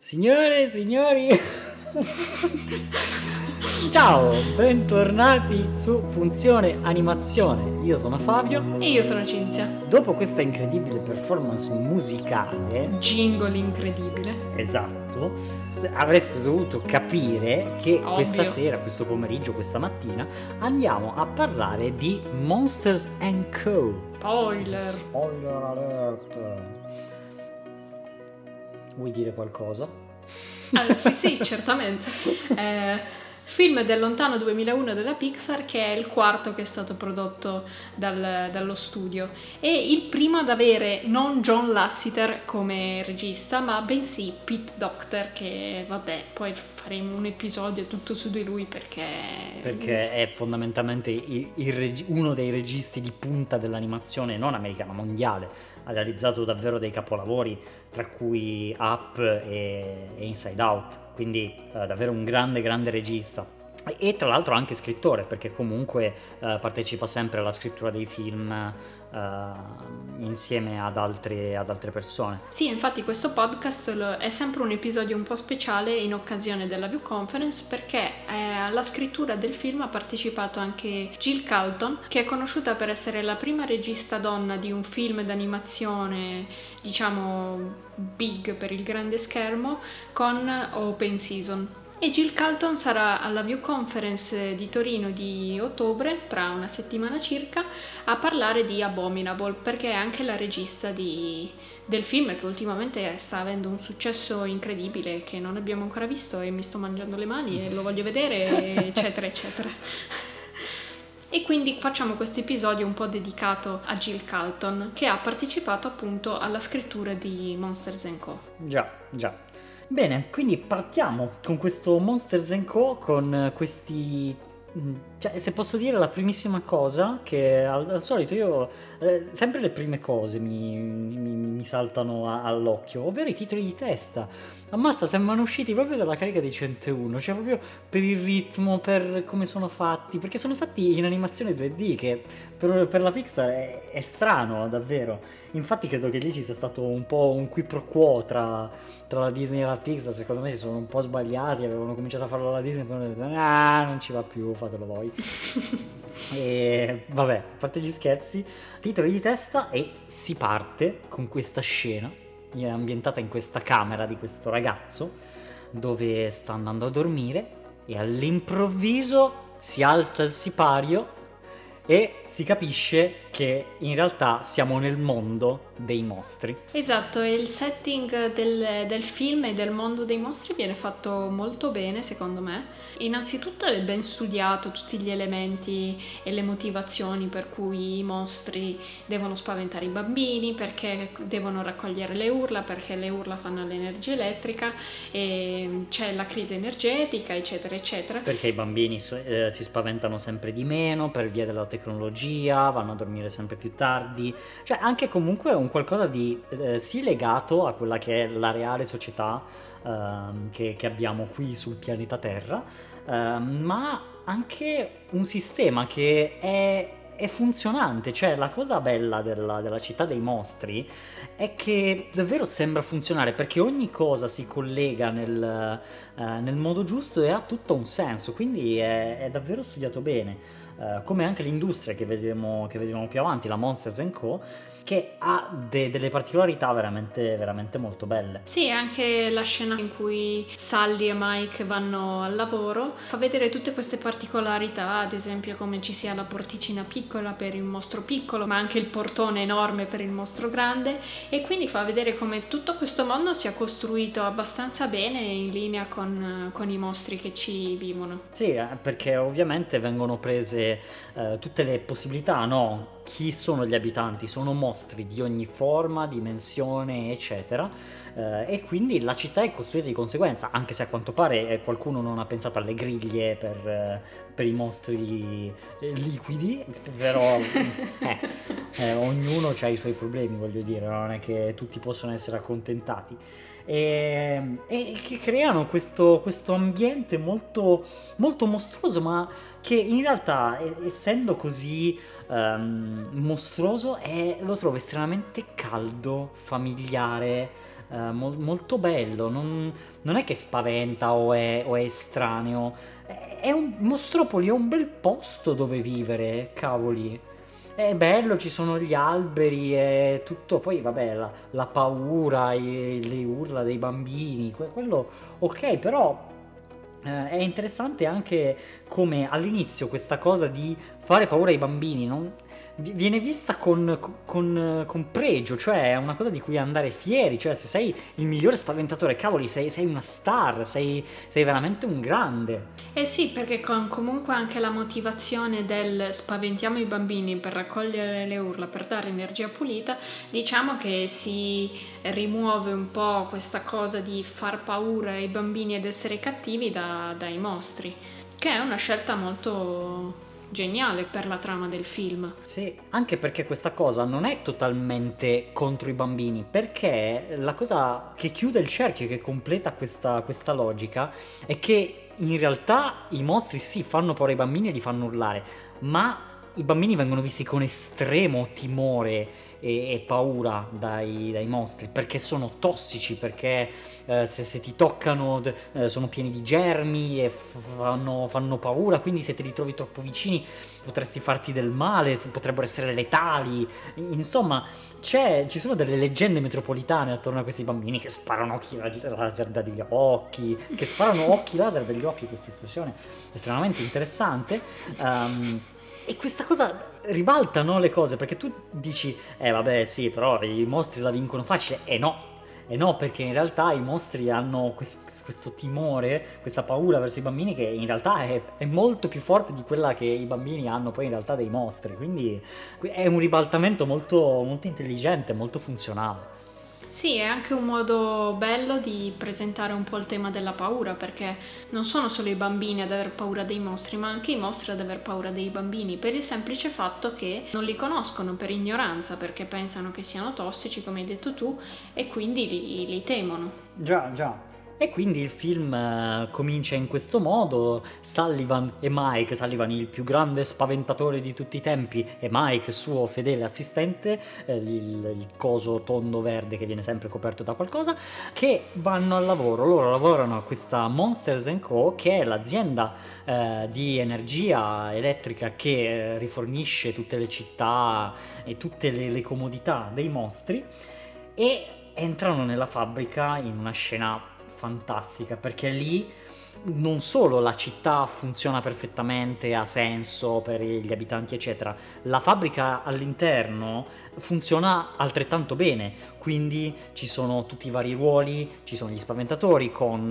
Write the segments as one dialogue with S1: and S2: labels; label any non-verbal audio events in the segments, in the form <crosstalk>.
S1: Signore e signori, ciao, bentornati su Funzione Animazione. Io sono Fabio.
S2: E io sono Cinzia.
S1: Dopo questa incredibile performance musicale,
S2: Jingle incredibile.
S1: esatto, avreste dovuto capire che
S2: Ovvio.
S1: questa sera, questo pomeriggio, questa mattina andiamo a parlare di Monsters and Co.
S2: Spoiler.
S1: Spoiler alert. Vuoi dire qualcosa?
S2: Ah, sì, sì, <laughs> certamente. Eh, film del lontano 2001 della Pixar che è il quarto che è stato prodotto dal- dallo studio e il primo ad avere non John Lasseter come regista ma bensì Pete Docter che vabbè poi faremo un episodio tutto su di lui perché
S1: Perché è fondamentalmente il- il regi- uno dei registi di punta dell'animazione non americana, mondiale. Ha realizzato davvero dei capolavori, tra cui Up e, e Inside Out. Quindi eh, davvero un grande, grande regista. E, e tra l'altro anche scrittore, perché comunque eh, partecipa sempre alla scrittura dei film eh, insieme ad altre, ad altre persone.
S2: Sì, infatti questo podcast è sempre un episodio un po' speciale in occasione della View Conference perché eh, alla scrittura del film ha partecipato anche Jill Calton, che è conosciuta per essere la prima regista donna di un film d'animazione, diciamo big per il grande schermo, con Open Season. E Jill Calton sarà alla View Conference di Torino di ottobre, tra una settimana circa, a parlare di Abominable, perché è anche la regista di- del film che ultimamente sta avendo un successo incredibile che non abbiamo ancora visto e mi sto mangiando le mani e lo voglio vedere, eccetera, eccetera. E quindi facciamo questo episodio un po' dedicato a Jill Calton, che ha partecipato appunto alla scrittura di Monsters Co.
S1: Già, già. Bene, quindi partiamo con questo Monsters Co. con questi... Cioè, se posso dire la primissima cosa, che al, al solito io... eh, sempre le prime cose mi, mi- mi saltano a- all'occhio, ovvero i titoli di testa. Ammazza, sembrano usciti proprio dalla carica di 101, cioè proprio per il ritmo, per come sono fatti, perché sono fatti in animazione 2D, che per, per la Pixar è, è strano, davvero. Infatti credo che lì ci sia stato un po' un qui pro quo tra, tra la Disney e la Pixar, secondo me si sono un po' sbagliati, avevano cominciato a farlo la Disney e poi hanno detto ah non ci va più, fatelo voi. <laughs> e vabbè, a parte gli scherzi, titoli di testa e si parte con questa scena ambientata in questa camera di questo ragazzo dove sta andando a dormire e all'improvviso si alza il sipario e si capisce che in realtà siamo nel mondo dei mostri.
S2: Esatto, il setting del, del film e del mondo dei mostri viene fatto molto bene secondo me. Innanzitutto è ben studiato tutti gli elementi e le motivazioni per cui i mostri devono spaventare i bambini, perché devono raccogliere le urla, perché le urla fanno l'energia elettrica, e c'è la crisi energetica, eccetera, eccetera.
S1: Perché i bambini eh, si spaventano sempre di meno per via della tecnologia, vanno a dormire sempre più tardi. Cioè anche comunque un qualcosa di eh, sì legato a quella che è la reale società ehm, che, che abbiamo qui sul pianeta Terra, ehm, ma anche un sistema che è, è funzionante. Cioè la cosa bella della, della città dei mostri è che davvero sembra funzionare perché ogni cosa si collega nel, eh, nel modo giusto e ha tutto un senso, quindi è, è davvero studiato bene. Eh, come anche l'industria che vedremo, che vedremo più avanti, la Monsters Co., che ha de- delle particolarità veramente, veramente molto belle.
S2: Sì, anche la scena in cui Sally e Mike vanno al lavoro fa vedere tutte queste particolarità, ad esempio come ci sia la porticina piccola per il mostro piccolo, ma anche il portone enorme per il mostro grande e quindi fa vedere come tutto questo mondo sia costruito abbastanza bene in linea con, con i mostri che ci vivono.
S1: Sì, eh, perché ovviamente vengono prese eh, tutte le possibilità, no? Chi sono gli abitanti? Sono mostri di ogni forma, dimensione, eccetera. eh, e quindi la città è costruita di conseguenza, anche se a quanto pare eh, qualcuno non ha pensato alle griglie per, eh, per i mostri eh, liquidi, però <laughs> eh, ognuno ha i suoi problemi, voglio dire, non è che tutti possono essere accontentati. E, e che creano questo, questo ambiente molto, molto mostruoso, ma che in realtà, essendo così um, mostruoso e lo trovo estremamente caldo, familiare, uh, mo- molto bello. Non, non, è che spaventa o è, o è estraneo. È un Mostropoli è un bel posto dove vivere, cavoli. È bello, ci sono gli alberi e tutto, poi vabbè, la, la paura, i, le urla dei bambini, quello ok, però eh, è interessante anche come all'inizio questa cosa di fare paura ai bambini non, viene vista con, con, con, pregio, cioè è una cosa di cui andare fieri, cioè se sei il migliore spaventatore, cavoli, sei, sei una star, sei, sei, veramente un grande.
S2: Eh sì, perché con comunque anche la motivazione del spaventiamo i bambini per raccogliere le urla, per dare energia pulita, diciamo che si rimuove un po' questa cosa di far paura ai bambini ed essere cattivi da, dai mostri, che è una scelta molto geniale per la trama del film.
S1: Sì, anche perché questa cosa non è totalmente contro i bambini, perché la cosa che chiude il cerchio, che completa questa, questa logica, è che in realtà i mostri sì fanno paura ai bambini e li fanno urlare, ma i bambini vengono visti con estremo timore e, e paura dai, dai, mostri perché sono tossici, perché eh, se, se, ti toccano eh, sono pieni di germi e fanno, fanno, paura, quindi se te li trovi troppo vicini potresti farti del male, potrebbero essere letali. Insomma, ci sono delle leggende metropolitane attorno a questi bambini che sparano occhi laser dagli occhi, che sparano occhi laser dagli occhi, questa espressione estremamente interessante. Um, e questa cosa ribalta no, le cose perché tu dici, eh vabbè sì, però i mostri la vincono facile. E no, e no, perché in realtà i mostri hanno questo, questo timore, questa paura verso i bambini che in realtà è, è, molto più forte di quella che i bambini hanno poi in realtà dei mostri. Quindi è un ribaltamento molto, molto intelligente, molto funzionale.
S2: Sì, è anche un modo bello di presentare un po' il tema della paura, perché non sono solo i bambini ad aver paura dei mostri, ma anche i mostri ad aver paura dei bambini, per il semplice fatto che non li conoscono per ignoranza, perché pensano che siano tossici, come hai detto tu, e quindi li, li temono.
S1: Già, già. E quindi il film uh, comincia in questo modo, Sullivan e Mike, Sullivan il più grande spaventatore di tutti i tempi e Mike suo fedele assistente, eh, il, il, coso tondo verde che viene sempre coperto da qualcosa, che vanno al lavoro, loro lavorano a questa Monsters Co che è l'azienda eh, di energia elettrica che eh, rifornisce tutte le città e tutte le, le comodità dei mostri e entrano nella fabbrica in una scena fantastica perché lì non solo la città funziona perfettamente, ha senso per gli abitanti, eccetera, la fabbrica all'interno funziona altrettanto bene, quindi ci sono tutti i vari ruoli, ci sono gli spaventatori con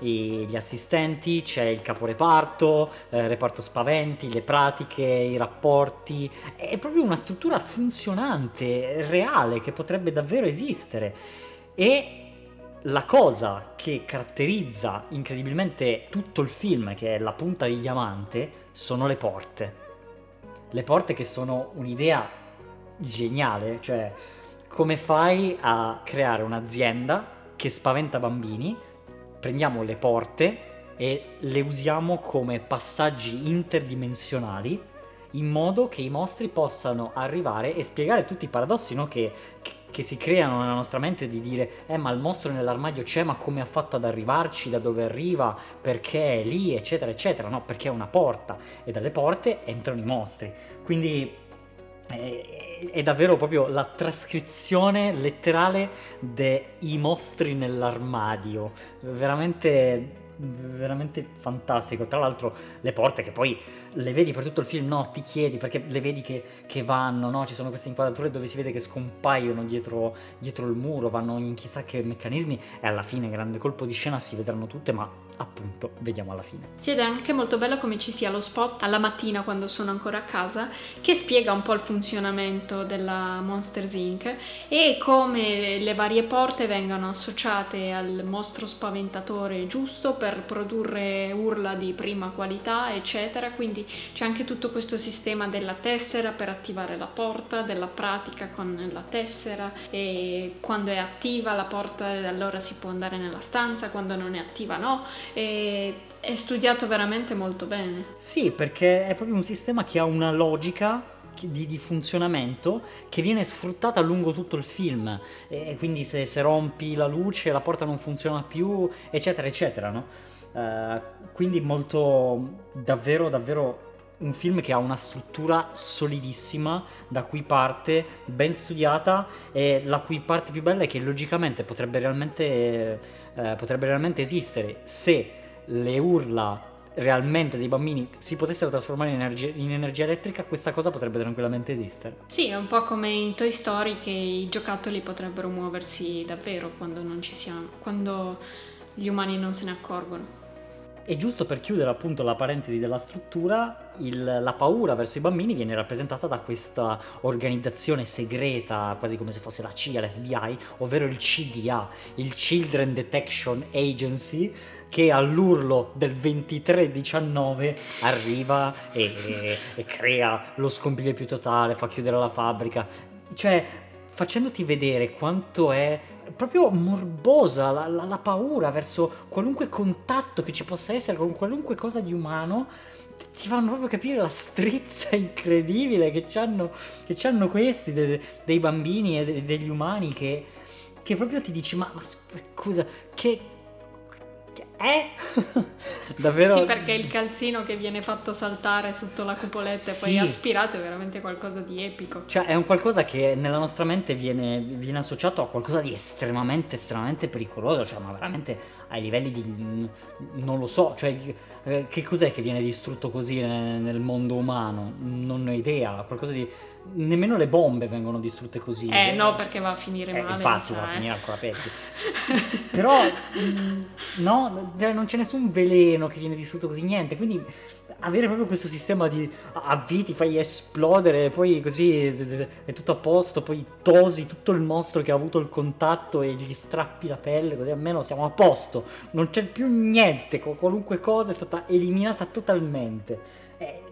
S1: eh, gli assistenti, c'è il caporeparto, eh, reparto spaventi, le pratiche, i rapporti, è proprio una struttura funzionante, reale, che potrebbe davvero esistere. E la cosa che caratterizza incredibilmente tutto il film, che è la punta di diamante, sono le porte. Le porte che sono un'idea geniale, cioè come fai a creare un'azienda che spaventa bambini, prendiamo le porte e le usiamo come passaggi interdimensionali in modo che i mostri possano arrivare e spiegare tutti i paradossi no? che, che si creano nella nostra mente di dire eh ma il mostro nell'armadio c'è ma come ha fatto ad arrivarci, da dove arriva, perché è lì? eccetera eccetera, no perché è una porta. E dalle porte entrano i mostri, quindi è, è davvero proprio la trascrizione letterale dei mostri nell'armadio, veramente veramente fantastico. Tra l'altro, le porte che poi le vedi per tutto il film, no, ti chiedi perché le vedi che, che vanno, no? Ci sono queste inquadrature dove si vede che scompaiono dietro, dietro il muro, vanno in chissà che meccanismi e alla fine, grande colpo di scena, si vedranno tutte, ma appunto vediamo alla fine.
S2: Sì, ed è anche molto bello come ci sia lo spot alla mattina quando sono ancora a casa che spiega un po' il funzionamento della Monsters Inc. e come le varie porte vengano associate al mostro spaventatore giusto per produrre urla di prima qualità, eccetera. Quindi c'è anche tutto questo sistema della tessera per attivare la porta, della pratica con la tessera e quando è attiva la porta allora si può andare nella stanza, quando non è attiva no e è studiato veramente molto bene.
S1: Sì, perché è proprio un sistema che ha una logica di, di, funzionamento che viene sfruttata lungo tutto il film. E quindi se, se, rompi la luce, la porta non funziona più, eccetera, eccetera, no? Uh, quindi molto davvero, davvero un film che ha una struttura solidissima da cui parte, ben studiata e la cui parte più bella è che logicamente potrebbe realmente, eh, potrebbe realmente esistere se le urla realmente dei bambini si potessero trasformare in energia, in energia, elettrica, questa cosa potrebbe tranquillamente esistere.
S2: Sì, è un po' come in Toy Story che i giocattoli potrebbero muoversi davvero quando non ci siamo, quando gli umani non se ne accorgono.
S1: E giusto per chiudere appunto la parentesi della struttura, il, la paura verso i bambini viene rappresentata da questa organizzazione segreta, quasi come se fosse la CIA, l'FBI, ovvero il CDA, il Children Detection Agency, che all'urlo del 23-19 arriva e, e, e crea lo scompiglio più totale, fa chiudere la fabbrica. Cioè, facendoti vedere quanto è proprio morbosa la, la, la, paura verso qualunque contatto che ci possa essere con qualunque cosa di umano ti fanno proprio capire la strizza <laughs> incredibile che hanno, che hanno questi de, dei bambini e de, degli umani che, che proprio ti dici ma, ma scusa che, eh? <laughs>
S2: Davvero? Sì, perché il calzino che viene fatto saltare sotto la cupoletta e poi aspirato è veramente qualcosa di epico.
S1: Cioè, è un qualcosa che nella nostra mente viene, viene associato a qualcosa di estremamente, estremamente pericoloso, cioè, ma veramente ai livelli di... non lo so, cioè, eh, che cos'è che viene distrutto così nel, nel mondo umano? Non ho idea, qualcosa di nemmeno le bombe vengono distrutte così.
S2: Eh no, perché va a finire eh, male.
S1: Infatti, va a eh. finire ancora peggio. <laughs> Però, mm, no, non c'è nessun veleno che viene distrutto così, niente. Quindi avere proprio questo sistema di avviti, fai esplodere, poi così è tutto a posto, poi tosi tutto il mostro che ha avuto il contatto e gli strappi la pelle, così almeno siamo a posto. Non c'è più niente, qualunque cosa è stata eliminata totalmente. Eh,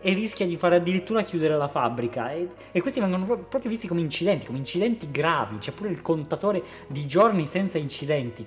S1: e rischia di fare addirittura chiudere la fabbrica e, e questi vengono pro- proprio visti come incidenti, come incidenti gravi, c'è pure il contatore di giorni senza incidenti.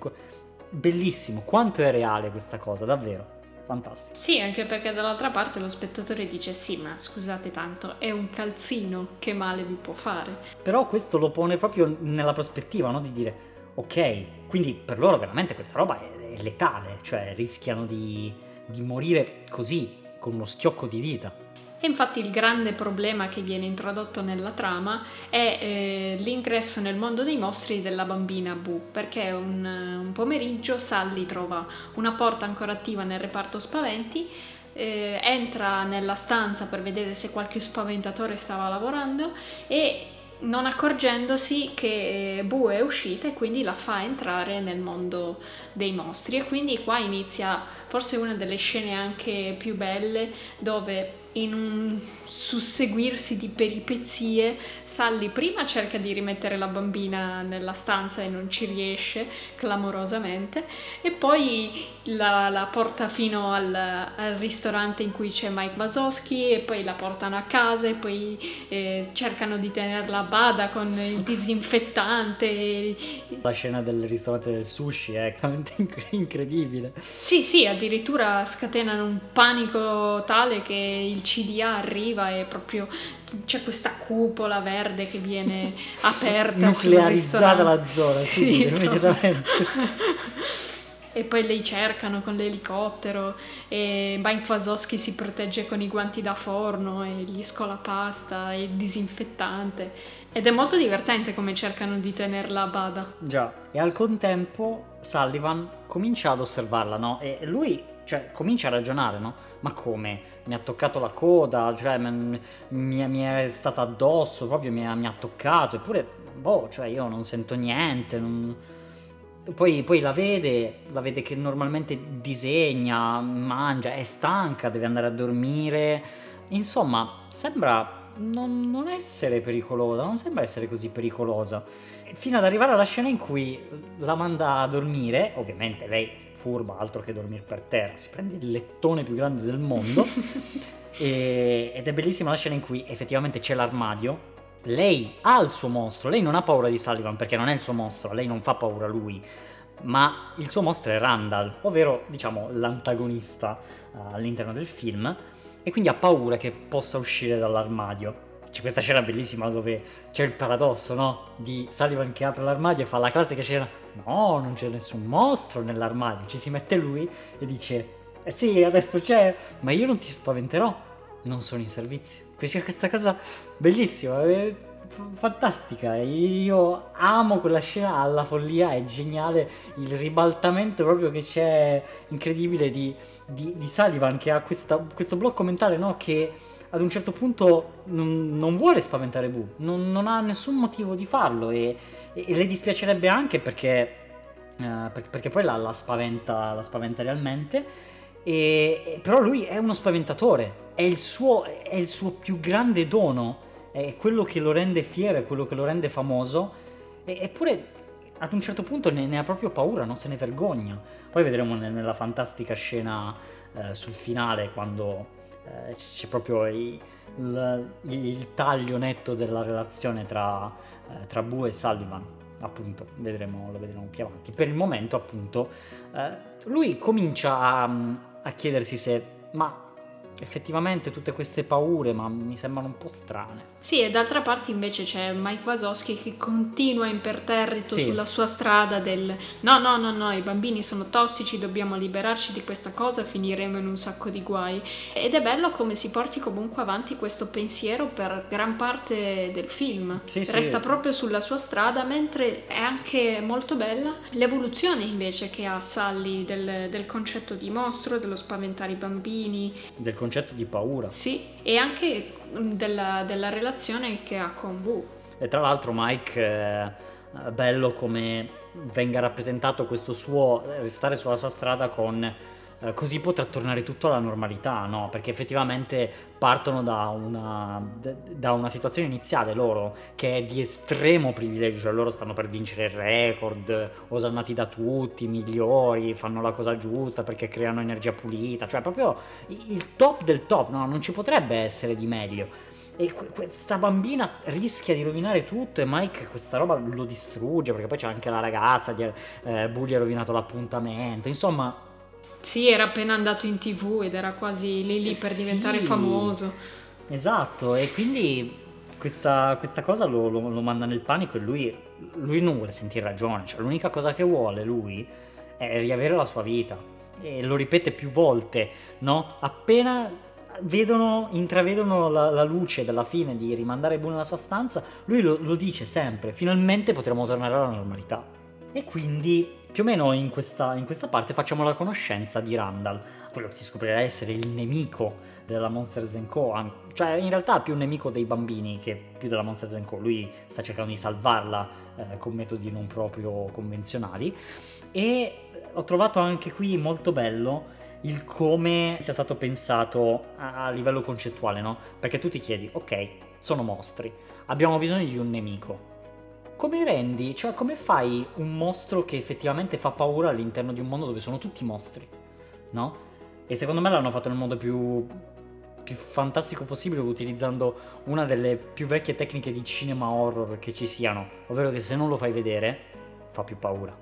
S1: Bellissimo, quanto è reale questa cosa, davvero. Fantastico.
S2: Sì, anche perché dall'altra parte lo spettatore dice sì, ma scusate tanto, è un calzino, che male vi può fare?
S1: Però questo lo pone proprio nella prospettiva, no? Di dire, ok, quindi per loro veramente questa roba è, è letale, cioè rischiano di, di morire così, con uno schiocco di dita.
S2: E infatti il grande problema che viene introdotto nella trama è eh, l'ingresso nel mondo dei mostri della bambina Boo, perché un, un pomeriggio Sally trova una porta ancora attiva nel reparto spaventi, eh, entra nella stanza per vedere se qualche spaventatore stava lavorando e non accorgendosi che Boo è uscita e quindi la fa entrare nel mondo dei mostri. E quindi qua inizia forse una delle scene anche più belle dove in un susseguirsi di peripezie, Sally prima cerca di rimettere la bambina nella stanza e non ci riesce clamorosamente, e poi la, la porta fino al, al, ristorante in cui c'è Mike Wazowski, e poi la portano a casa, e poi eh, cercano di tenerla a bada con il disinfettante.
S1: La scena del ristorante del sushi è veramente <laughs> incredibile.
S2: Sì, sì, addirittura scatenano un panico tale che il CDA arriva e proprio c'è questa cupola verde che viene <laughs> aperta.
S1: Nuclearizzata la zona, sì, sì immediatamente. <laughs>
S2: e poi lei cercano con l'elicottero e Mike Wazowski si protegge con i guanti da forno e gli scolapasta e il disinfettante ed è molto divertente come cercano di tenerla a bada.
S1: Già, e al contempo Sullivan comincia ad osservarla, no? E lui, cioè, comincia a ragionare, no? Ma come? Mi ha toccato la coda, cioè, mi, mi è stata addosso, proprio mi ha, mi ha, toccato, eppure, boh, cioè, io non sento niente, non... Poi, poi, la vede, la vede che normalmente disegna, mangia, è stanca, deve andare a dormire. Insomma, sembra non, non essere pericolosa, non sembra essere così pericolosa. Fino ad arrivare alla scena in cui la manda a dormire, ovviamente lei furba, altro che dormire per terra, si prende il lettone più grande del mondo. <laughs> e, ed è bellissima la scena in cui effettivamente c'è l'armadio. Lei ha il suo mostro, lei non ha paura di Sullivan perché non è il suo mostro, lei non fa paura a lui ma il suo mostro è Randall, ovvero diciamo l'antagonista uh, all'interno del film e quindi ha paura che possa uscire dall'armadio. C'è questa scena bellissima dove c'è il paradosso, no? Di Sullivan che apre l'armadio e fa la classica scena no, non c'è nessun mostro nell'armadio. Ci si mette lui e dice eh sì, adesso c'è, ma io non ti spaventerò, non sono in servizio. C'è questa cosa bellissima, è fantastica. Io amo quella scena alla follia, è geniale il ribaltamento proprio che c'è incredibile di, di, di Sullivan che ha questa, questo blocco mentale, no? Che ad un certo punto non, non vuole spaventare Boo, non, non, ha nessun motivo di farlo e, e, le dispiacerebbe anche perché, perché, perché poi la, la, spaventa, la spaventa realmente. E, però lui è uno spaventatore, è il, suo, è il suo più grande dono, è quello che lo rende fiero, è quello che lo rende famoso, e, eppure ad un certo punto ne, ne, ha proprio paura, non se ne vergogna. Poi vedremo nella fantastica scena eh, sul finale quando eh, c'è proprio il, il, il, taglio netto della relazione tra, eh, tra Boo e Sullivan appunto vedremo, lo vedremo più avanti per il momento appunto eh, lui comincia a, a chiedersi se ma effettivamente tutte queste paure, ma mi sembrano un po' strane.
S2: Sì, e d'altra parte invece c'è Mike Wasowski che continua imperterrito sì. sulla sua strada del no, no, no, no, i bambini sono tossici, dobbiamo liberarci di questa cosa, finiremo in un sacco di guai. Ed è bello come si porti comunque avanti questo pensiero per gran parte del film. Sì, Resta sì. proprio sulla sua strada, mentre è anche molto bella l'evoluzione invece che ha Sally del, del concetto di mostro, dello spaventare i bambini.
S1: Del concetto di paura.
S2: Sì, e anche della, della relazione che ha con Boo.
S1: E tra l'altro Mike, è bello come venga rappresentato questo suo restare sulla sua strada con eh, così potrà tornare tutto alla normalità, no? Perché effettivamente partono da una, da una, situazione iniziale loro che è di estremo privilegio, cioè loro stanno per vincere il record, osannati da tutti, migliori, fanno la cosa giusta perché creano energia pulita, cioè proprio il top del top, no? Non ci potrebbe essere di meglio. E questa bambina rischia di rovinare tutto e Mike questa roba lo distrugge perché poi c'è anche la ragazza, eh, Bully ha rovinato l'appuntamento, insomma
S2: sì, era appena andato in tv ed era quasi lì lì per sì, diventare famoso.
S1: Esatto, e quindi questa, questa cosa lo, lo, lo, manda nel panico e lui, lui non vuole sentire ragione. Cioè, l'unica cosa che vuole lui è riavere la sua vita. E lo ripete più volte, no? Appena vedono, intravedono la, la, luce della fine di rimandare Boone nella sua stanza, lui lo, lo dice sempre, finalmente potremo tornare alla normalità. E quindi più o meno in questa, in questa, parte facciamo la conoscenza di Randall, quello che si scoprirà essere il nemico della Monsters Co. Cioè, in realtà più un nemico dei bambini che più della Monsters Co. Lui sta cercando di salvarla eh, con metodi non proprio convenzionali. E ho trovato anche qui molto bello il come sia stato pensato a, a livello concettuale, no? Perché tu ti chiedi, ok, sono mostri, abbiamo bisogno di un nemico come rendi, cioè come fai un mostro che effettivamente fa paura all'interno di un mondo dove sono tutti mostri, no? E secondo me l'hanno fatto nel modo più, più fantastico possibile utilizzando una delle più vecchie tecniche di cinema horror che ci siano, ovvero che se non lo fai vedere fa più paura.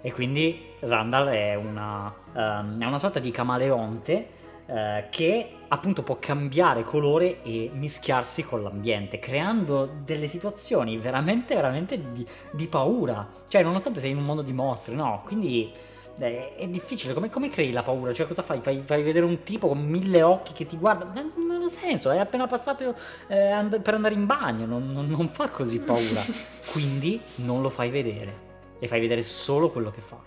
S1: E quindi Randall è una, um, è una sorta di camaleonte uh, che appunto può cambiare colore e mischiarsi con l'ambiente, creando delle situazioni veramente, veramente di, di paura. Cioè, nonostante sei in un mondo di mostri, no? Quindi eh, è difficile. Come, come, crei la paura? Cioè, cosa fai? fai? fai? vedere un tipo con mille occhi che ti guarda? Non, non ha senso, è appena passato eh, and- per andare in bagno, non, non, non fa così paura. <laughs> Quindi non lo fai vedere e fai vedere solo quello che fa.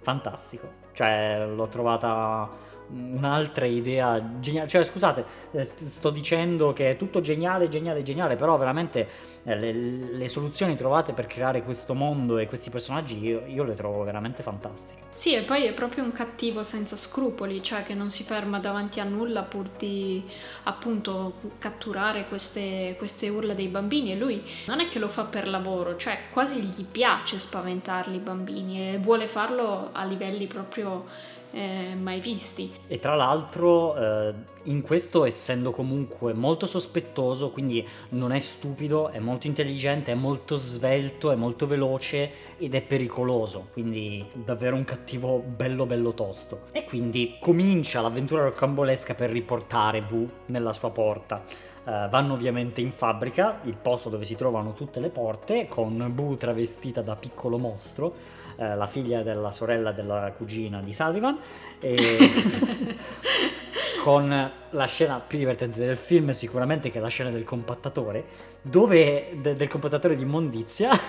S1: Fantastico. Cioè, l'ho trovata un'altra idea geniale. Cioè, scusate, eh, sto dicendo che è tutto geniale, geniale, geniale, però veramente eh, le, le soluzioni trovate per creare questo mondo e questi personaggi io, io, le trovo veramente fantastiche.
S2: Sì, e poi è proprio un cattivo senza scrupoli, cioè che non si ferma davanti a nulla pur di appunto catturare queste, queste urla dei bambini e lui non è che lo fa per lavoro, cioè quasi gli piace spaventarli i bambini e vuole farlo a livelli proprio eh, mai visti.
S1: E tra l'altro eh, in questo essendo comunque molto sospettoso, quindi non è stupido, è molto intelligente, è molto svelto, è molto veloce ed è pericoloso, quindi davvero un cattivo bello bello tosto. E quindi comincia l'avventura rocambolesca per riportare Boo nella sua porta. Uh, vanno ovviamente in fabbrica, il posto dove si trovano tutte le porte, con Boo travestita da piccolo mostro eh, la figlia della sorella della cugina di Sullivan. E <laughs> con la scena più divertente del film sicuramente che è la scena del compattatore, dove de, del compattatore di immondizia, <laughs>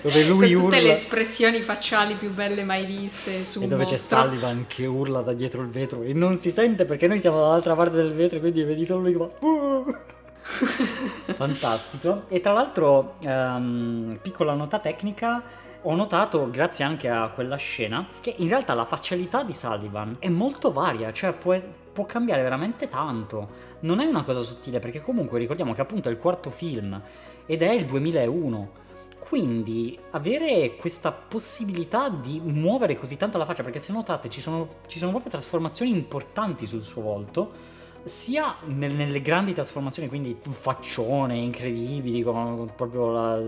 S2: dove lui con tutte urla... le espressioni facciali più belle mai viste su
S1: e dove
S2: mostro.
S1: c'è Sullivan che urla da dietro il vetro e non si sente perché noi siamo dall'altra parte del vetro quindi vedi solo lui che fa <laughs> Fantastico. E tra l'altro, um, piccola nota tecnica, ho notato, grazie anche a quella scena, che in realtà la faccialità di Sullivan è molto varia, cioè può, può cambiare veramente tanto. Non è una cosa sottile, perché comunque ricordiamo che appunto è il quarto film ed è il 2001. Quindi avere questa possibilità di muovere così tanto la faccia, perché se notate ci sono, ci sono proprio trasformazioni importanti sul suo volto, sia nel, nelle grandi trasformazioni, quindi faccione incredibili, con, con proprio la,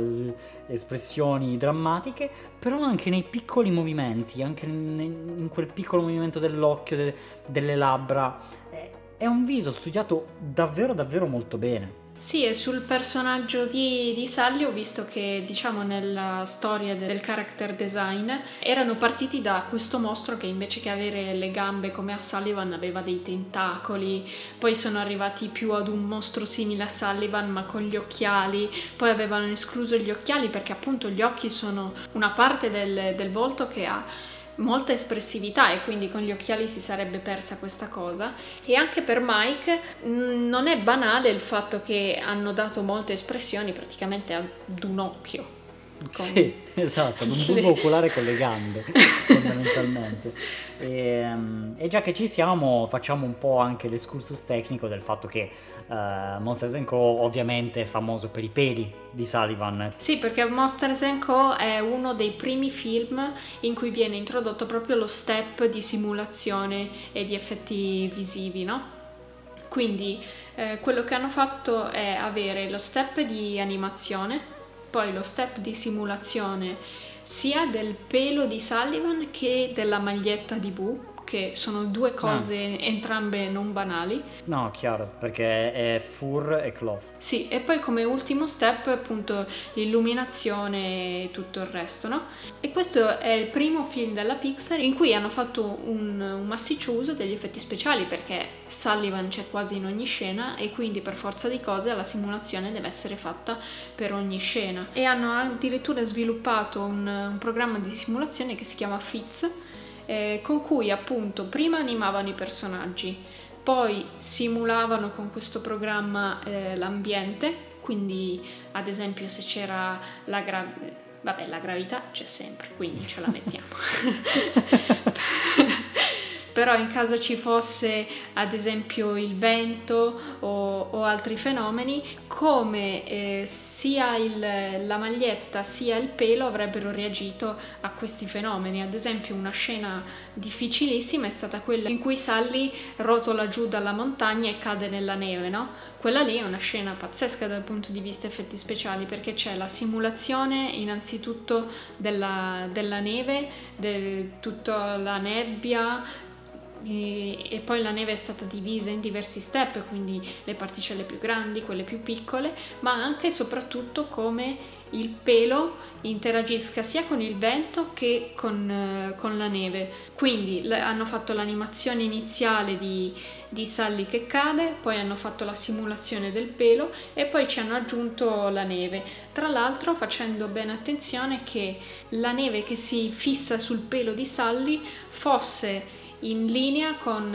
S1: espressioni drammatiche, però anche nei piccoli movimenti, anche in, in quel piccolo movimento dell'occhio, de, delle labbra. È, è un viso studiato davvero davvero molto bene.
S2: Sì, e sul personaggio di, di Sally ho visto che, diciamo, nella storia del character design erano partiti da questo mostro che invece che avere le gambe come a Sullivan aveva dei tentacoli, poi sono arrivati più ad un mostro simile a Sullivan ma con gli occhiali, poi avevano escluso gli occhiali perché appunto gli occhi sono una parte del, del volto che ha molta espressività e quindi con gli occhiali si sarebbe persa questa cosa e anche per Mike mm, non è banale il fatto che hanno dato molte espressioni praticamente ad un occhio.
S1: Sì, <laughs> esatto, un bulbo oculare con le gambe, fondamentalmente. E, <laughs> ehm, e, già che ci siamo, facciamo un po' anche l'escursus tecnico del fatto che uh, Monsters Co. ovviamente è famoso per i peli di Sullivan.
S2: Sì, perché Monsters Co. è uno dei primi film in cui viene introdotto proprio lo step di simulazione e di effetti visivi, no? Quindi eh, quello che hanno fatto è avere lo step di animazione poi lo step di simulazione sia del pelo di Sullivan che della maglietta di Boo che sono due cose no. entrambe non banali.
S1: No, chiaro, perché è fur e cloth.
S2: Sì, e poi come ultimo step appunto l'illuminazione e tutto il resto, no? E questo è il primo film della Pixar in cui hanno fatto un, un massiccio uso degli effetti speciali perché Sullivan c'è quasi in ogni scena e quindi per forza di cose la simulazione deve essere fatta per ogni scena. E hanno addirittura sviluppato un, un programma di simulazione che si chiama Fitz eh, con cui appunto prima animavano i personaggi, poi simulavano con questo programma eh, l'ambiente, quindi ad esempio se c'era la gravità, vabbè la gravità c'è sempre, quindi ce la mettiamo. <laughs> però in caso ci fosse ad esempio il vento o, o altri fenomeni, come eh, sia il, la maglietta sia il pelo avrebbero reagito a questi fenomeni. Ad esempio una scena difficilissima è stata quella in cui Sally rotola giù dalla montagna e cade nella neve, no? Quella lì è una scena pazzesca dal punto di vista effetti speciali perché c'è la simulazione innanzitutto della, della neve, de, tutta la nebbia, e poi la neve è stata divisa in diversi step, quindi le particelle più grandi, quelle più piccole, ma anche e soprattutto come il pelo interagisca sia con il vento che con, eh, con la neve. Quindi l- hanno fatto l'animazione iniziale di, di Sally che cade, poi hanno fatto la simulazione del pelo e poi ci hanno aggiunto la neve. Tra l'altro facendo bene attenzione che la neve che si fissa sul pelo di Sally fosse in linea con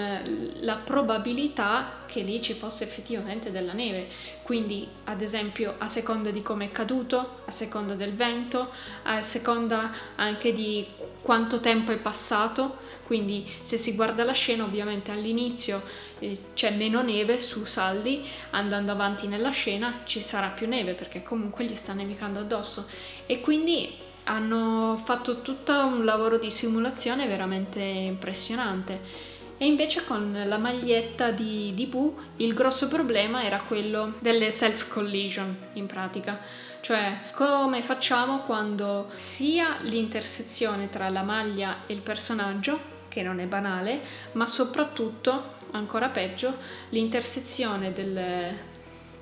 S2: la probabilità che lì ci fosse effettivamente della neve. Quindi, ad esempio, a seconda di come è caduto, a seconda del vento, a seconda anche di quanto tempo è passato. Quindi, se si guarda la scena, ovviamente all'inizio eh, c'è meno neve su Saldi, andando avanti nella scena ci sarà più neve perché comunque gli sta nevicando addosso. E quindi hanno fatto tutto un lavoro di simulazione veramente impressionante. E invece con la maglietta di, Boo il grosso problema era quello delle self collision in pratica. Cioè, come facciamo quando sia l'intersezione tra la maglia e il personaggio, che non è banale, ma soprattutto, ancora peggio, l'intersezione del,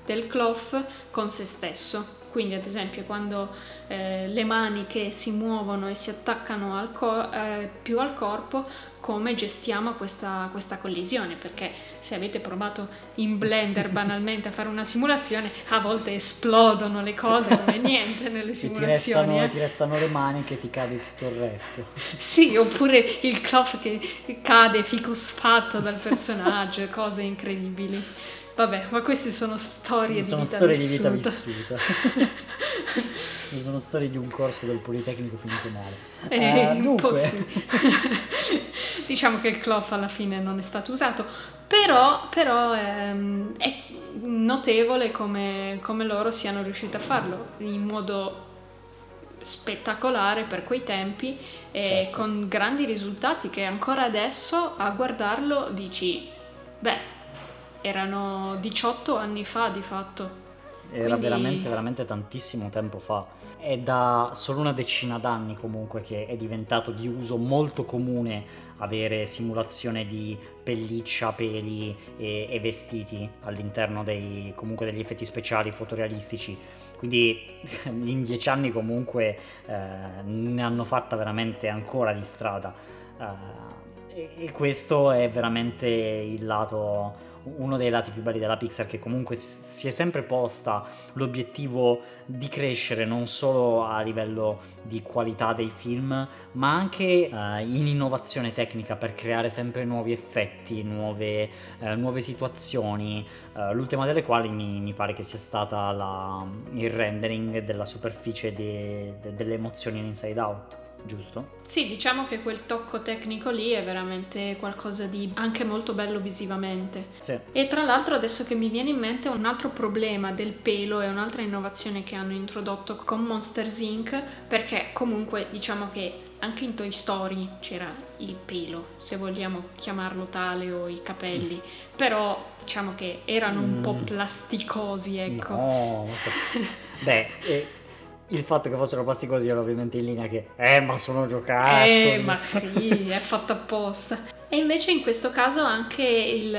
S2: del cloth con se stesso. Quindi ad esempio quando eh, le maniche si muovono e si attaccano al cor- eh, più al corpo, come gestiamo questa, questa, collisione? Perché se avete provato in Blender <laughs> banalmente a fare una simulazione, a volte esplodono le cose come niente nelle simulazioni.
S1: Ti restano,
S2: eh.
S1: ti restano le maniche e ti cade tutto il resto.
S2: Sì, oppure il cloth che cade fico sfatto dal personaggio, cose incredibili. Vabbè, ma queste sono storie
S1: sono
S2: di vita
S1: storie
S2: vissuta.
S1: di vita vissuta. sono storie di un corso del Politecnico finito male.
S2: Eh, un
S1: dunque...
S2: sì. <laughs> diciamo che il cloth alla fine non è stato usato, però, però ehm, è notevole come, come loro siano riusciti a farlo in modo spettacolare per quei tempi e
S1: Certo.
S2: con grandi risultati che ancora adesso a guardarlo dici, beh, erano 18 anni fa di fatto.
S1: Era
S2: Quindi-
S1: veramente, veramente tantissimo tempo fa. È da solo una decina d'anni comunque che è diventato di uso molto comune avere simulazione di pelliccia, peli e, e vestiti all'interno dei, comunque degli effetti speciali fotorealistici. Quindi <laughs> in dieci anni comunque eh, ne hanno fatta veramente ancora di strada. Eh, e questo è veramente il lato uno dei lati più belli della Pixar che comunque si è sempre posta l'obiettivo di crescere non solo a livello di qualità dei film ma anche eh, in innovazione tecnica per creare sempre nuovi effetti, nuove, eh, nuove situazioni eh, l'ultima delle quali mi, mi pare che sia stata la- il rendering della superficie de- de- delle emozioni in Inside Out giusto?
S2: Sì, diciamo che quel tocco tecnico lì è veramente qualcosa di anche molto bello visivamente.
S1: Sì.
S2: E tra l'altro adesso che mi viene in mente un altro problema del pelo e un'altra innovazione che hanno introdotto con Monsters Inc. perché comunque diciamo che anche in Toy Story c'era il pelo, se vogliamo chiamarlo tale, o i capelli, però diciamo che erano un po'
S1: Mm.
S2: plasticosi, ecco.
S1: No, <laughs> beh, eh, il fatto che fossero plasticosi era ovviamente in linea che, eh, ma sono giocattoli.
S2: Eh, ma sì, è fatto apposta. E invece in questo caso anche il,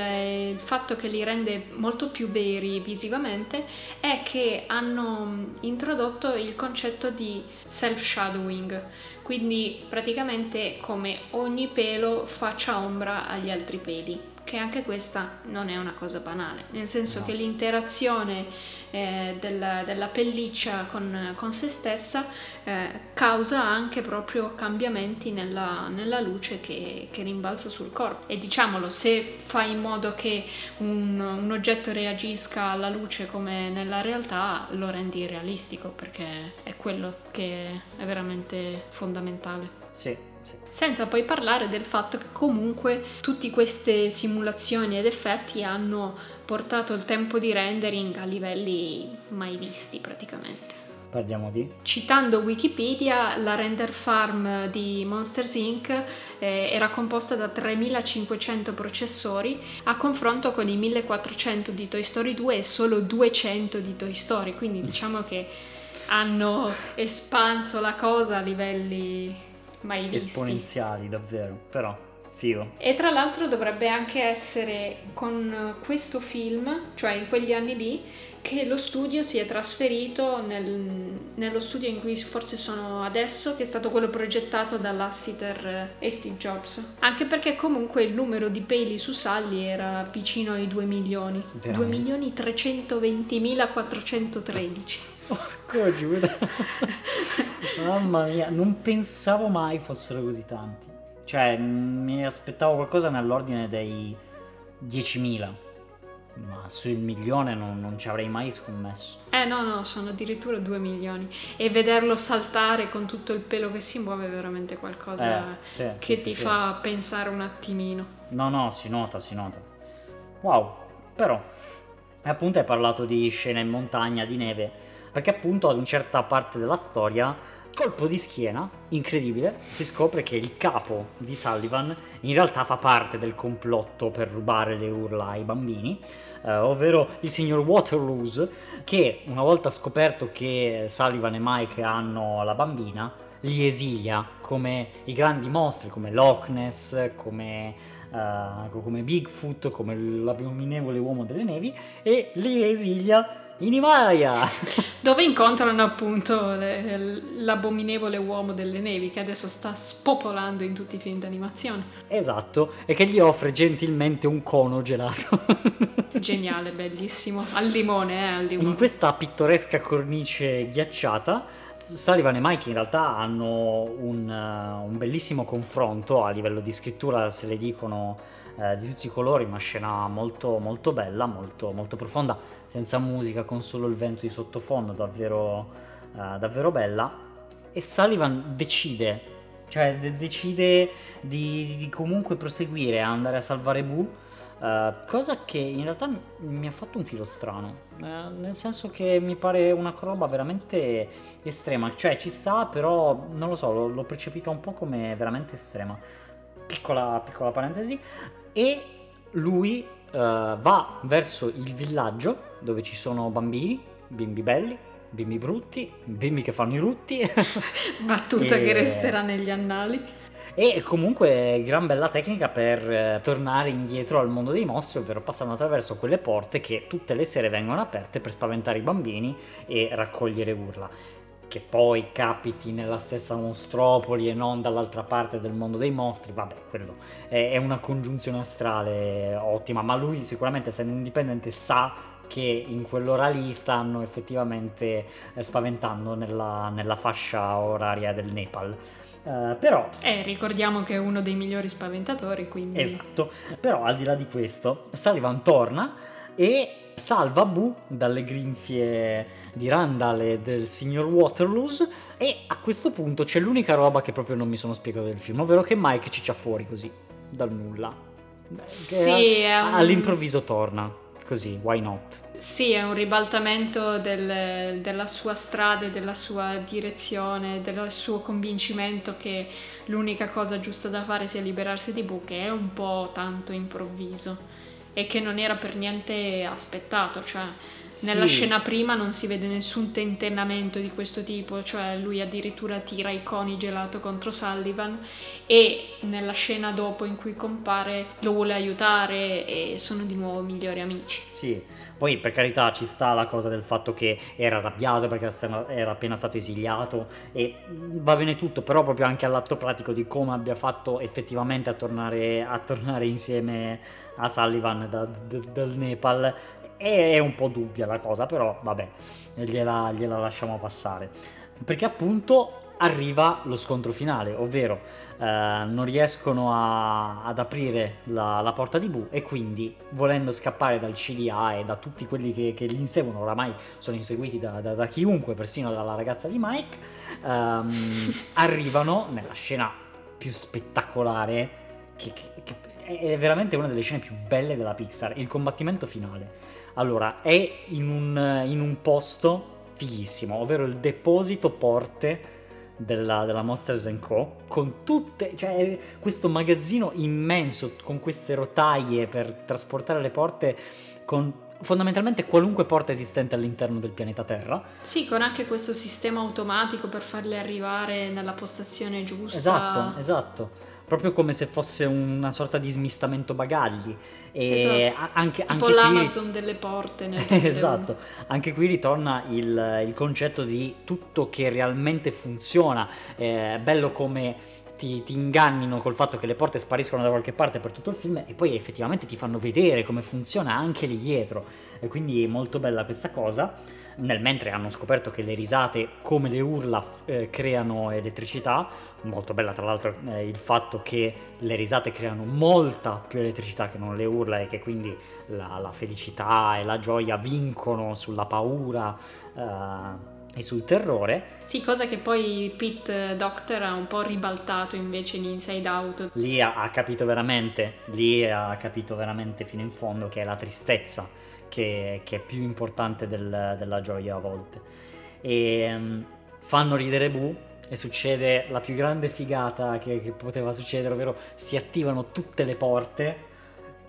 S2: il fatto che li rende molto più veri visivamente è che hanno mh, introdotto il concetto di self-shadowing, quindi praticamente come ogni pelo faccia ombra agli altri peli, che anche questa non è una cosa banale, nel senso
S1: No.
S2: che l'interazione eh, della, della pelliccia con, con se stessa eh, causa anche proprio cambiamenti nella, nella luce che, che rimbalza sul corpo. E diciamolo, se fai in modo che un, un oggetto reagisca alla luce come nella realtà, lo rendi realistico perché è quello che è veramente fondamentale.
S1: Sì, sì.
S2: Senza poi parlare del fatto che comunque tutte queste simulazioni ed effetti hanno portato il tempo di rendering a livelli mai visti praticamente.
S1: Parliamo di...
S2: Citando Wikipedia, la render farm di Monsters Inc. eh, era composta da 3500 processori a confronto con i 1400 di Toy Story 2 e solo 200 di Toy Story, quindi diciamo che <laughs> hanno espanso la cosa a livelli mai visti.
S1: esponenziali davvero, però figo.
S2: E tra l'altro dovrebbe anche essere con questo film, cioè in quegli anni lì, che lo studio si è trasferito nel- nello studio in cui forse sono adesso, che è stato quello progettato da Lassiter e Steve Jobs. Anche perché comunque il numero di peli su Sally era vicino ai 2 milioni. 2
S1: Veramente?
S2: milioni 320.413.
S1: Porco Giuda. Mamma mia, non pensavo mai fossero così tanti. Cioè, mi aspettavo qualcosa nell'ordine dei 10.000. Ma sul milione non, non ci avrei mai scommesso.
S2: Eh no, no, sono addirittura 2 milioni. E vederlo saltare con tutto il pelo che si muove è veramente qualcosa
S1: Eh, sì, sì,
S2: che
S1: sì,
S2: ti
S1: sì.
S2: fa pensare un attimino.
S1: No, no, si nota, si nota. Wow, però, appunto hai parlato di scena in montagna, di neve, perché appunto ad una certa parte della storia colpo di schiena, incredibile, si scopre che il capo di Sullivan in realtà fa parte del complotto per rubare le urla ai bambini, eh, ovvero il signor Waterloose, che una volta scoperto che Sullivan e Mike hanno la bambina, li esilia come i grandi mostri, come Loch Ness, come, uh, come Bigfoot, come l'abominevole uomo delle nevi, e li esilia in Himalaya! <laughs>
S2: Dove incontrano appunto le, l'abominevole uomo delle nevi che adesso sta spopolando in tutti i film d'animazione.
S1: Esatto, e che gli offre gentilmente un cono gelato. <laughs>
S2: Geniale, bellissimo. Al limone, eh, al limone.
S1: In questa pittoresca cornice ghiacciata, Sullivan e Mike in realtà hanno un, uh, un bellissimo confronto a livello di scrittura, se le dicono uh, di tutti i colori, una scena molto, molto bella, molto, molto profonda senza musica, con solo il vento di sottofondo, davvero, uh, davvero bella. E Sullivan decide, cioè de- decide di, di, comunque proseguire andare a salvare Boo. Uh, cosa che in realtà mi ha fatto un filo strano, uh, nel senso che mi pare una roba veramente estrema, cioè ci sta, però non lo so, l'ho, l'ho percepita un po' come veramente estrema. Piccola, piccola parentesi. E lui va verso il villaggio dove ci sono bambini, bimbi belli, bimbi brutti, bimbi che fanno i rutti. <laughs>
S2: Battuta e... che resterà negli annali.
S1: E comunque gran bella tecnica per eh, tornare indietro al mondo dei mostri, ovvero passando attraverso quelle porte che tutte le sere vengono aperte per spaventare i bambini e raccogliere urla. Che poi capiti nella stessa mostropoli e non dall'altra parte del mondo dei mostri, vabbè, quello è, è una congiunzione astrale ottima, ma lui sicuramente essendo indipendente sa che in quell'ora lì stanno effettivamente eh, spaventando nella, nella fascia oraria del Nepal. Uh, però...
S2: Eh, ricordiamo che è uno dei migliori spaventatori, quindi...
S1: Esatto, però al di là di questo, Sullivan torna e salva Boo dalle grinfie di Randall e del signor Waterloose e a questo punto c'è l'unica roba che proprio non mi sono spiegato del film, ovvero che Mike ciccia fuori così, dal nulla.
S2: Sì,
S1: a- um... all'improvviso torna. Così, why not?
S2: Sì, è un ribaltamento del, della sua strada, della sua direzione, del suo convincimento che l'unica cosa giusta da fare sia liberarsi di Boo, che è un po' tanto improvviso e che non era per niente aspettato, cioè sì. nella scena prima non si vede nessun tentennamento di questo tipo, cioè lui addirittura tira i coni gelato contro Sullivan e nella scena dopo in cui compare lo vuole aiutare e sono di nuovo migliori amici.
S1: Sì, poi per carità ci sta la cosa del fatto che era arrabbiato perché era appena stato esiliato e va bene tutto, però proprio anche all'atto pratico di come abbia fatto effettivamente a tornare, a tornare insieme a Sullivan da, da, dal Nepal è un po' dubbia la cosa, però vabbè, gliela, gliela lasciamo passare. Perché appunto arriva lo scontro finale, ovvero eh, non riescono a, ad aprire la, la, porta di Bu e quindi volendo scappare dal CDA e da tutti quelli che, che li inseguono, oramai sono inseguiti da, da, da, chiunque, persino dalla ragazza di Mike, ehm, <laughs> arrivano nella scena più spettacolare che, che, che è veramente una delle scene più belle della Pixar, il combattimento finale. Allora, è in un, in un posto fighissimo, ovvero il deposito porte della, della Monsters Co. con tutte, cioè questo magazzino immenso con queste rotaie per trasportare le porte con fondamentalmente qualunque porta esistente all'interno del pianeta Terra.
S2: Sì, con anche questo sistema automatico per farle arrivare nella postazione giusta.
S1: Esatto, esatto proprio come se fosse una sorta di smistamento bagagli. E
S2: esatto. anche, tipo anche l'Amazon qui... delle porte. <laughs>
S1: Esatto, anche qui ritorna il, il, concetto di tutto che realmente funziona, eh, bello come... Ti, ti, ingannino col fatto che le porte spariscono da qualche parte per tutto il film e poi effettivamente ti fanno vedere come funziona anche lì dietro e quindi è molto bella questa cosa nel mentre hanno scoperto che le risate come le urla eh, creano elettricità molto bella tra l'altro eh, il fatto che le risate creano molta più elettricità che non le urla e che quindi la, la felicità e la gioia vincono sulla paura eh, e sul terrore.
S2: Sì, cosa che poi Pete Doctor ha un po' ribaltato invece in Inside Out.
S1: Lì ha, ha capito veramente, lì ha capito veramente fino in fondo che è la tristezza che, che è più importante del, della gioia a volte. E um, fanno ridere Boo e succede la più grande figata che, che poteva succedere, ovvero si attivano tutte le porte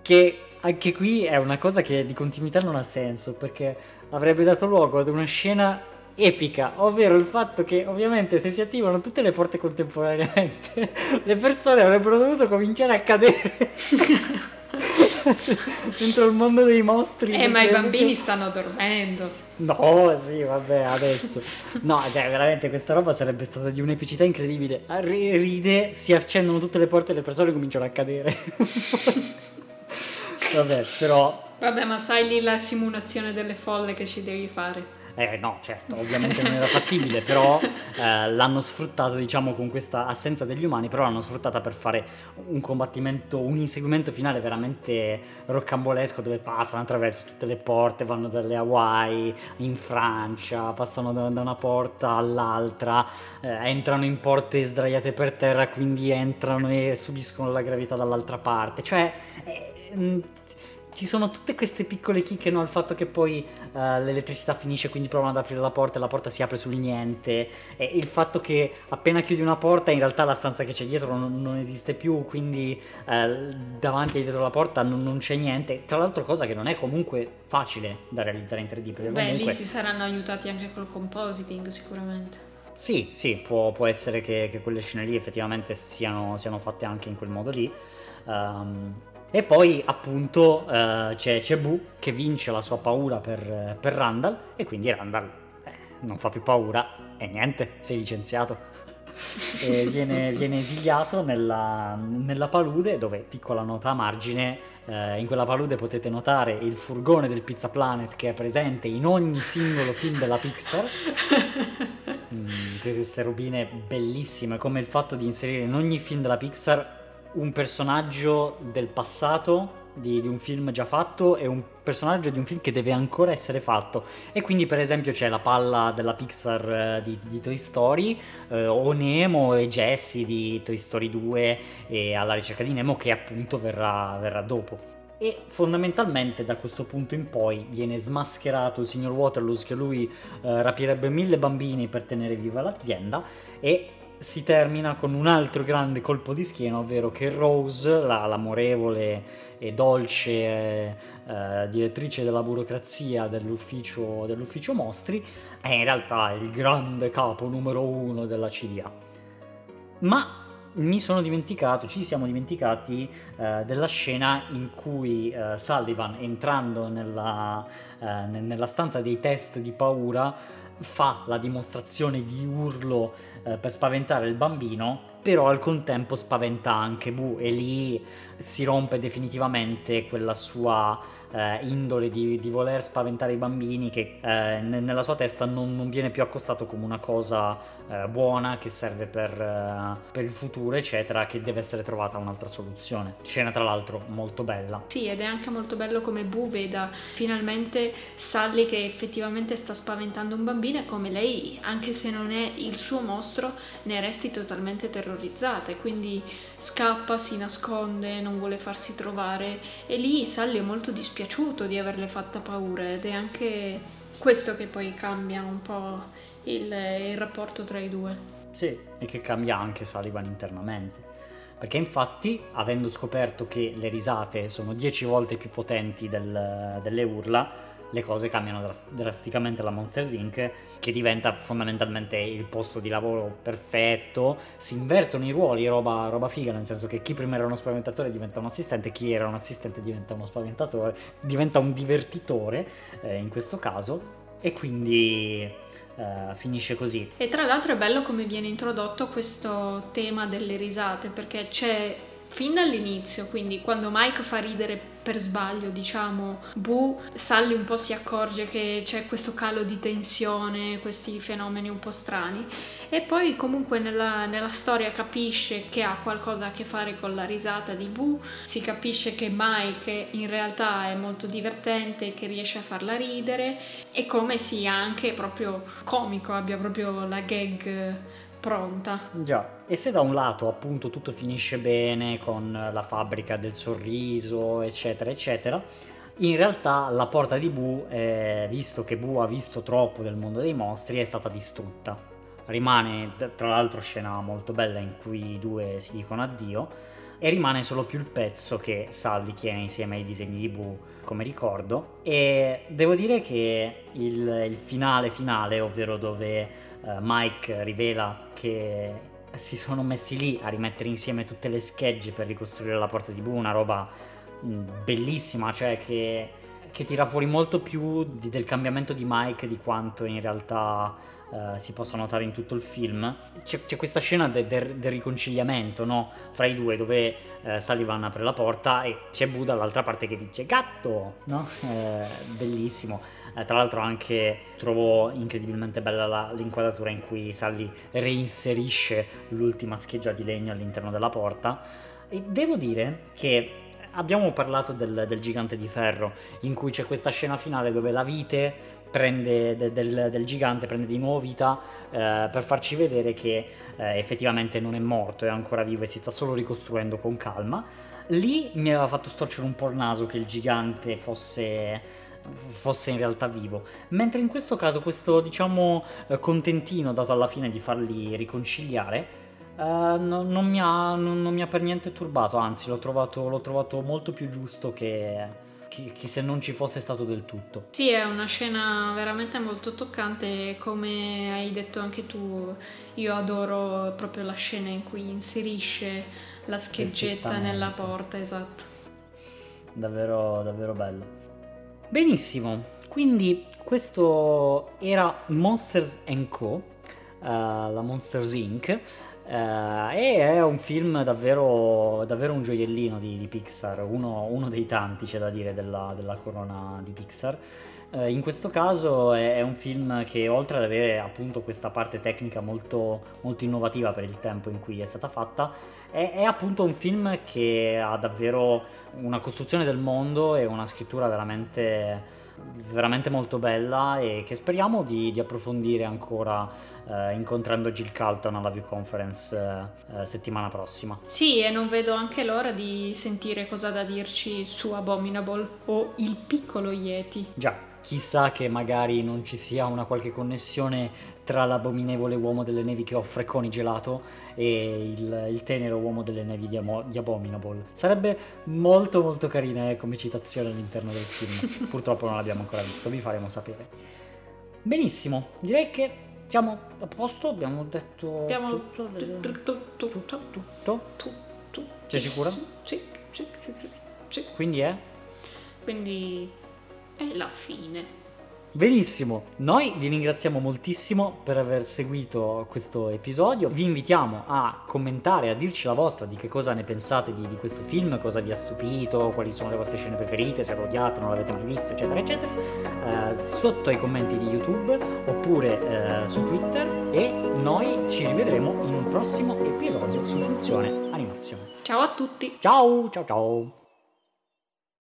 S1: che anche qui è una cosa che di continuità non ha senso perché avrebbe dato luogo ad una scena epica, ovvero il fatto che ovviamente se si attivano tutte le porte contemporaneamente <laughs> le persone avrebbero dovuto cominciare a cadere <laughs> <laughs> dentro il mondo dei mostri.
S2: Eh, ma i bambini stanno dormendo.
S1: No, sì, vabbè, adesso. No, cioè, veramente questa roba sarebbe stata di un'epicità incredibile. Ride, si accendono tutte le porte e le persone cominciano a cadere. <laughs> vabbè, però...
S2: Vabbè, ma sai lì la simulazione delle folle che ci devi fare.
S1: Eh no, certo, ovviamente non era fattibile, però <laughs> eh, l'hanno sfruttata, diciamo, con questa assenza degli umani, però l'hanno sfruttata per fare un combattimento, un inseguimento finale veramente roccambolesco dove passano attraverso tutte le porte, vanno dalle Hawaii in Francia, passano da, da una porta all'altra, eh, entrano in porte sdraiate per terra, quindi entrano e subiscono la gravità dall'altra parte. Cioè, eh, ci sono tutte queste piccole chicche, no? Il fatto che poi uh, l'elettricità finisce, quindi provano ad aprire la porta e la porta si apre sul niente. E il fatto che appena chiudi una porta, in realtà la stanza che c'è dietro non, non esiste più, quindi uh, davanti e dietro la porta non, non, c'è niente. Tra l'altro, cosa che non è comunque facile da realizzare in 3D.
S2: Beh,
S1: comunque...
S2: lì si saranno aiutati anche col compositing, sicuramente.
S1: Sì, sì, può, può essere che, che, quelle scene lì effettivamente siano, siano, fatte anche in quel modo lì. Um, e poi appunto uh, c'è, c'è Bu che vince la sua paura per, per Randall e quindi Randall eh, non fa più paura e niente, sei licenziato. <laughs> e viene, viene esiliato nella, nella, palude dove, piccola nota a margine, eh, in quella palude potete notare il furgone del Pizza Planet che è presente in ogni singolo film della Pixar. <laughs> Mm, queste robine bellissime, come il fatto di inserire in ogni film della Pixar un personaggio del passato di, di, un film già fatto e un personaggio di un film che deve ancora essere fatto. E quindi, per esempio, c'è la palla della Pixar eh, di, di, Toy Story, eh, o Nemo e Jessie di Toy Story 2 e alla ricerca di Nemo, che appunto verrà, verrà dopo. E fondamentalmente da questo punto in poi viene smascherato il signor Waterloo che lui eh, rapirebbe mille bambini per tenere viva l'azienda e si termina con un altro grande colpo di schiena, ovvero che Rose, la, l'amorevole e dolce eh, eh, direttrice della burocrazia dell'ufficio, dell'ufficio mostri, è in realtà il grande capo numero uno della CDA. Ma mi sono dimenticato, ci siamo dimenticati eh, della scena in cui eh, Sullivan, entrando nella, eh, nella stanza dei test di paura, fa la dimostrazione di urlo eh, per spaventare il bambino, però al contempo spaventa anche Bu e lì si rompe definitivamente quella sua eh, indole di, di, voler spaventare i bambini che eh, nella sua testa non, non, viene più accostato come una cosa eh, buona che serve per, eh, per, il futuro eccetera che deve essere trovata un'altra soluzione. Scena tra l'altro molto bella.
S2: Sì ed è anche molto bello come Bu veda finalmente Sally che effettivamente sta spaventando un bambino e come lei anche se non è il suo mostro ne resti totalmente terrorizzata. E quindi scappa si nasconde non vuole farsi trovare e lì Sally è molto dispiaciuto di averle fatta paura ed è anche questo che poi cambia un po' il, il rapporto tra i due.
S1: Sì, e che cambia anche Sullivan internamente. Perché infatti, avendo scoperto che le risate sono 10 volte più potenti del, delle urla, le cose cambiano drasticamente alla Monsters Inc. che diventa fondamentalmente il posto di lavoro perfetto, si invertono i ruoli, roba, roba figa, nel senso che chi prima era uno spaventatore diventa un assistente, chi era un assistente diventa uno spaventatore, diventa un divertitore eh, in questo caso e quindi Uh, finisce così.
S2: E tra l'altro è bello come viene introdotto questo tema delle risate, perché c'è fin dall'inizio, quindi quando Mike fa ridere per sbaglio, diciamo, Bu, Sally un po' si accorge che c'è questo calo di tensione, questi fenomeni un po' strani e poi comunque nella, nella storia capisce che ha qualcosa a che fare con la risata di Bu, si capisce che Mike in realtà è molto divertente, che riesce a farla ridere e come sia anche proprio comico, abbia proprio la gag pronta.
S1: Già, e se da un lato appunto tutto finisce bene con la fabbrica del sorriso, eccetera, eccetera, in realtà la porta di Bu, eh, visto che Bu ha visto troppo del mondo dei mostri, è stata distrutta. rimane tra l'altro scena molto bella in cui i due si dicono addio e rimane solo più il pezzo che Sally tiene insieme ai disegni di Boo come ricordo e devo dire che il, il finale finale ovvero dove uh, Mike rivela che si sono messi lì a rimettere insieme tutte le schegge per ricostruire la porta di Boo una roba mh, bellissima cioè che, che, tira fuori molto più di, del cambiamento di Mike di quanto in realtà Uh, si possa notare in tutto il film. C'è, c'è questa scena del de, de riconciliamento no? fra i due dove uh, Sullivan apre la porta e c'è Buddha dall'altra parte che dice gatto, no? <laughs> eh, bellissimo. Eh, tra l'altro anche trovo incredibilmente bella la, l'inquadratura in cui Sally reinserisce l'ultima scheggia di legno all'interno della porta e devo dire che abbiamo parlato del, del gigante di ferro in cui c'è questa scena finale dove la vite prende de, del, del, gigante, prende di nuovo vita eh, per farci vedere che eh, effettivamente non è morto, è ancora vivo e si sta solo ricostruendo con calma. Lì mi aveva fatto storcere un po' il naso che il gigante fosse, fosse in realtà vivo, mentre in questo caso questo diciamo eh, contentino dato alla fine di farli riconciliare Uh, no, non, mi ha, non, non, mi ha, per niente turbato, anzi l'ho trovato, l'ho trovato molto più giusto che, che, che, se non ci fosse stato del tutto.
S2: Sì, è una scena veramente molto toccante, come hai detto anche tu, io adoro proprio la scena in cui inserisce la scheggetta nella porta, esatto.
S1: Davvero, davvero bello. Benissimo, quindi questo era Monsters Co., uh, la Monsters Inc., Uh, e è un film davvero, davvero un gioiellino di, di Pixar, uno, uno, dei tanti c'è da dire della, della corona di Pixar. Uh, in questo caso è, è, un film che oltre ad avere appunto questa parte tecnica molto, molto innovativa per il tempo in cui è stata fatta, è, è, appunto un film che ha davvero una costruzione del mondo e una scrittura veramente veramente molto bella e che speriamo di, di approfondire ancora eh, incontrando Jill Calton alla View Conference eh, settimana prossima.
S2: Sì, e non vedo anche l'ora di sentire cosa da dirci su Abominable o Il piccolo Yeti.
S1: Già, chissà che magari non ci sia una qualche connessione tra l'abominevole uomo delle nevi che offre coni gelato e il, il tenero uomo delle nevi di, Amo- di, Abominable. Sarebbe molto molto carina eh, come citazione all'interno del film. <laughs> Purtroppo non l'abbiamo ancora visto, vi faremo sapere. Benissimo, direi che siamo a posto, abbiamo detto abbiamo tutto. Tutto, tutto, tutto. tutto. Sei sicura?
S2: Sì, sì, sì, sì.
S1: Quindi è?
S2: Quindi è la fine.
S1: Benissimo, noi vi ringraziamo moltissimo per aver seguito questo episodio, vi invitiamo a commentare, a dirci la vostra di che cosa ne pensate di, di questo film, cosa vi ha stupito, quali sono le vostre scene preferite, se l'ho odiato, non l'avete mai visto, eccetera, eccetera, eh, sotto ai commenti di YouTube oppure eh, su Twitter e noi ci rivedremo in un prossimo episodio su Funzione Animazione.
S2: Ciao a tutti!
S1: Ciao, ciao, ciao!